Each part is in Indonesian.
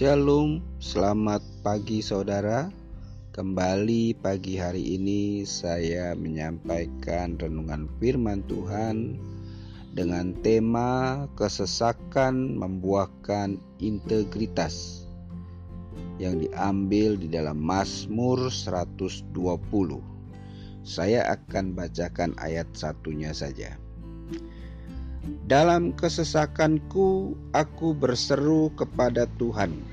Shalom, selamat pagi saudara. Kembali pagi hari ini saya menyampaikan renungan firman Tuhan dengan tema kesesakan membuahkan integritas yang diambil di dalam Mazmur 120. Saya akan bacakan ayat satunya saja. Dalam kesesakanku, aku berseru kepada Tuhan,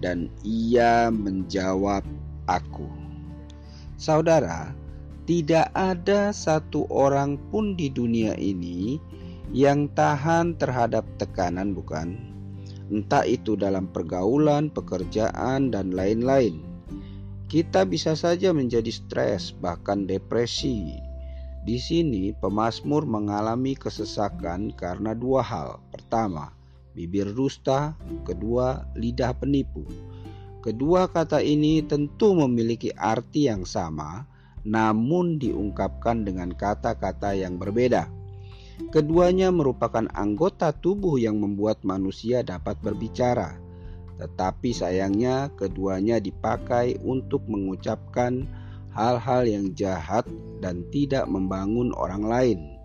dan Ia menjawab aku. Saudara, tidak ada satu orang pun di dunia ini yang tahan terhadap tekanan, bukan? Entah itu dalam pergaulan, pekerjaan, dan lain-lain. Kita bisa saja menjadi stres, bahkan depresi, di sini pemazmur mengalami kesesakan karena dua hal. Pertama, bibir dusta, kedua, lidah penipu. Kedua kata ini tentu memiliki arti yang sama, namun diungkapkan dengan kata-kata yang berbeda. Keduanya merupakan anggota tubuh yang membuat manusia dapat berbicara, tetapi sayangnya keduanya dipakai untuk mengucapkan hal-hal yang jahat dan tidak membangun orang lain.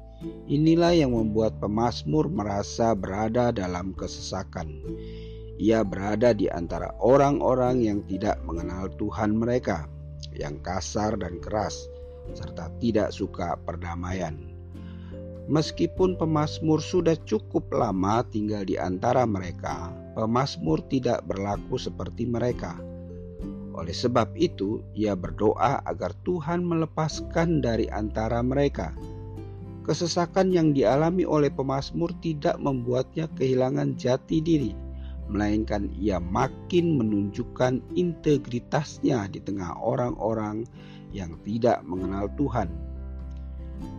Inilah yang membuat pemazmur merasa berada dalam kesesakan. Ia berada di antara orang-orang yang tidak mengenal Tuhan mereka, yang kasar dan keras, serta tidak suka perdamaian. Meskipun pemazmur sudah cukup lama tinggal di antara mereka, pemazmur tidak berlaku seperti mereka oleh sebab itu, ia berdoa agar Tuhan melepaskan dari antara mereka. Kesesakan yang dialami oleh pemazmur tidak membuatnya kehilangan jati diri, melainkan ia makin menunjukkan integritasnya di tengah orang-orang yang tidak mengenal Tuhan.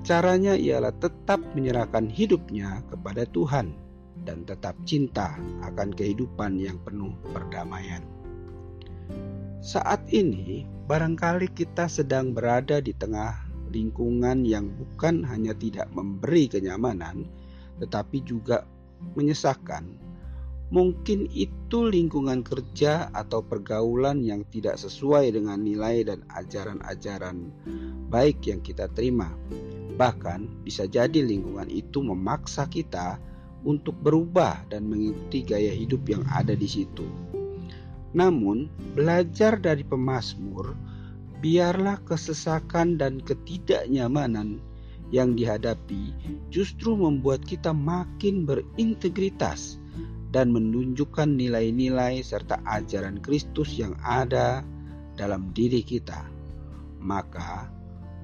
Caranya ialah tetap menyerahkan hidupnya kepada Tuhan dan tetap cinta akan kehidupan yang penuh perdamaian. Saat ini, barangkali kita sedang berada di tengah lingkungan yang bukan hanya tidak memberi kenyamanan, tetapi juga menyesakan. Mungkin itu lingkungan kerja atau pergaulan yang tidak sesuai dengan nilai dan ajaran-ajaran baik yang kita terima. Bahkan bisa jadi lingkungan itu memaksa kita untuk berubah dan mengikuti gaya hidup yang ada di situ. Namun, belajar dari pemazmur, biarlah kesesakan dan ketidaknyamanan yang dihadapi justru membuat kita makin berintegritas dan menunjukkan nilai-nilai serta ajaran Kristus yang ada dalam diri kita. Maka,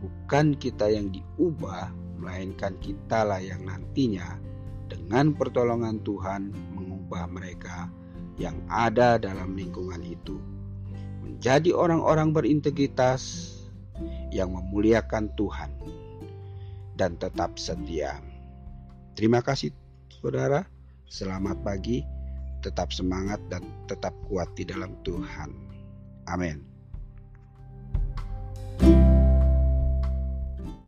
bukan kita yang diubah, melainkan kitalah yang nantinya dengan pertolongan Tuhan mengubah mereka yang ada dalam lingkungan itu. Menjadi orang-orang berintegritas yang memuliakan Tuhan dan tetap setia. Terima kasih saudara. Selamat pagi. Tetap semangat dan tetap kuat di dalam Tuhan. Amin.